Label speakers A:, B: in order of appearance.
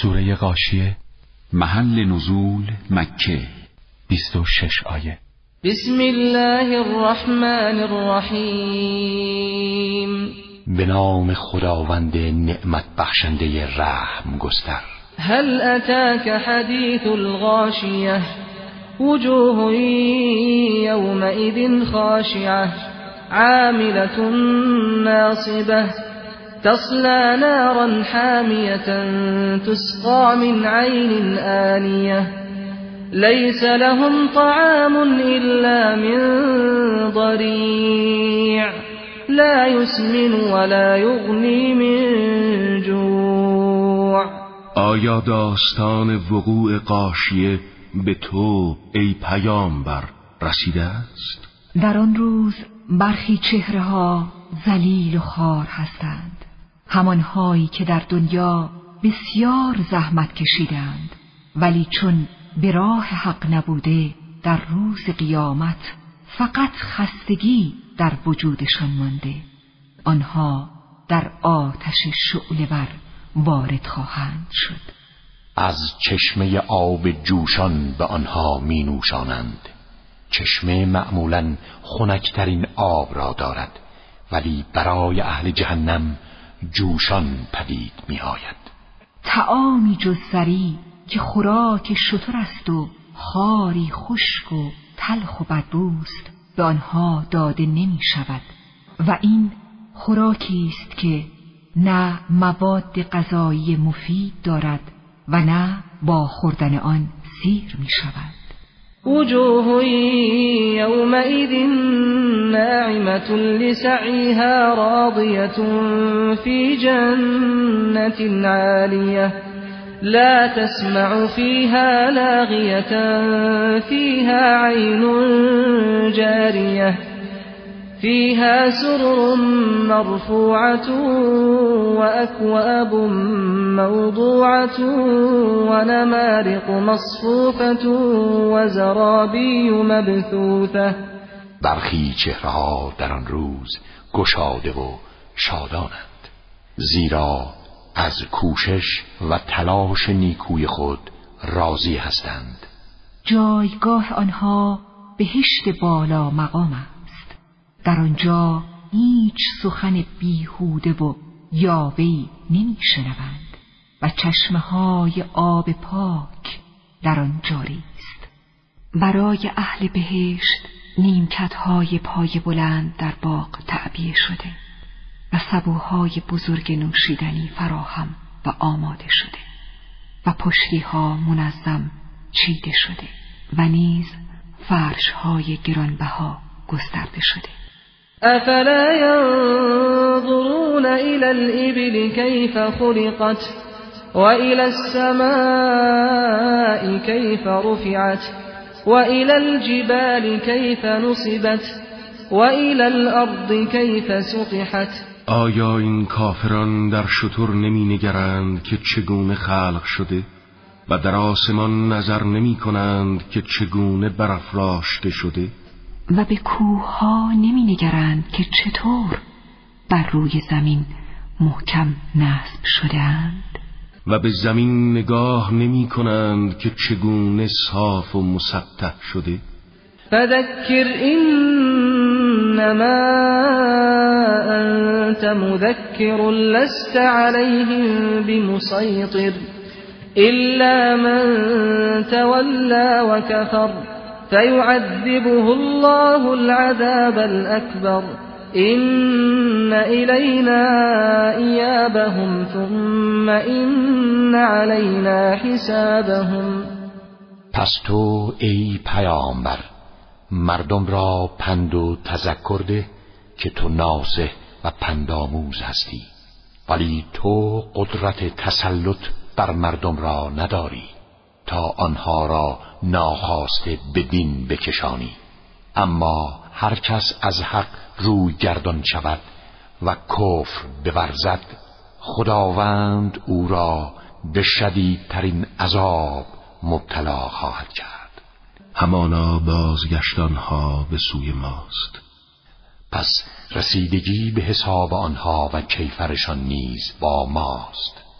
A: سوره غاشیه
B: محل نزول مکه.
A: 26 آیه.
C: بسم الله الرحمن الرحیم.
D: به نام خداوند نعمت بخشنده رحم گستر.
C: هل اتاك حدیث الغاشیه؟ وجوه يومئذ خاشعه. عاملة ناصبه تصلى نارا حامية تسقى من عين آنية. ليس لهم طعام إلا من ضريع. لا يسمن ولا يغني من جوع.
E: آیا داستان وقوع قاشیه به تو ای پیامبر رسیده است؟
F: در آن روز برخی چهره ها زلیل و خار هستند. همانهایی که در دنیا بسیار زحمت کشیدند ولی چون به راه حق نبوده در روز قیامت فقط خستگی در وجودشان مانده آنها در آتش شعله بر وارد خواهند شد.
D: از چشمه آب جوشان به آنها می نوشانند چشمه معمولا خنکترین آب را دارد ولی برای اهل جهنم جوشان پدید می آید
F: تعامی جز سری که خوراک شتر است و خاری خشک و تلخ و بدبوست به آنها داده نمی شود و این خوراکی است که نه مواد غذایی مفید دارد و نه با خوردن آن سیر می شود
C: وجوه يومئذ ناعمة لسعيها راضية في جنة عالية لا تسمع فيها لاغية فيها عين جارية. فيها سرر مرفوعة وأكواب موضوعة ونمارق مصفوفة وزرابي مبثوثة.
D: برخی چهرها در آن روز گشاده و شادانند. زیرا از کوشش و تلاش نیکوی خود راضی هستند.
F: جایگاه آنها بهشت بالا مقام است در آنجا هیچ سخن بیهوده و یاوهی نمی شنوند و چشمه های آب پاک در آن جاری است برای اهل بهشت نیمکت های پای بلند در باغ تعبیه شده و سبوهای بزرگ نوشیدنی فراهم و آماده شده و پشتی ها منظم چیده شده و نیز فرش های گرانبها گسترده شده.
C: افلا ينظرون الى الابل كيف خلقت والى السماء كيف رفعت والى الجبال كيف نصبت والى الارض كيف سطحت
E: آیا این کافران در شطور نمی نگرند که چگونه خلق شده و در آسمان نظر نمی کنند که چگونه برافراشته شده؟
F: و به کوه ها نمی نگرند که چطور بر روی زمین محکم نصب شدهاند.
E: و به زمین نگاه نمی کنند که چگونه صاف و مسطح شده.
C: فذكر إنما أنت مذكر لست عليهم بمسيطر إلا من تولى وكفر فيعذبه الله العذاب الأكبر. إن إلينا إيابهم ثم إن علينا حسابهم.
D: پس تو ای پیامبر مردم را پند و تذکر ده که تو نازه و پندآموز هستی. ولی تو قدرت تسلط بر مردم را نداری. تا آنها را ناخواسته به دین بکشانی. اما هر کس از حق روی گردان شود و کفر بورزد خداوند او را به شدیدترین عذاب مبتلا خواهد کرد.
E: همانا بازگشتانها به سوی ماست.
D: پس رسیدگی به حساب آنها و کیفرشان نیز با ماست.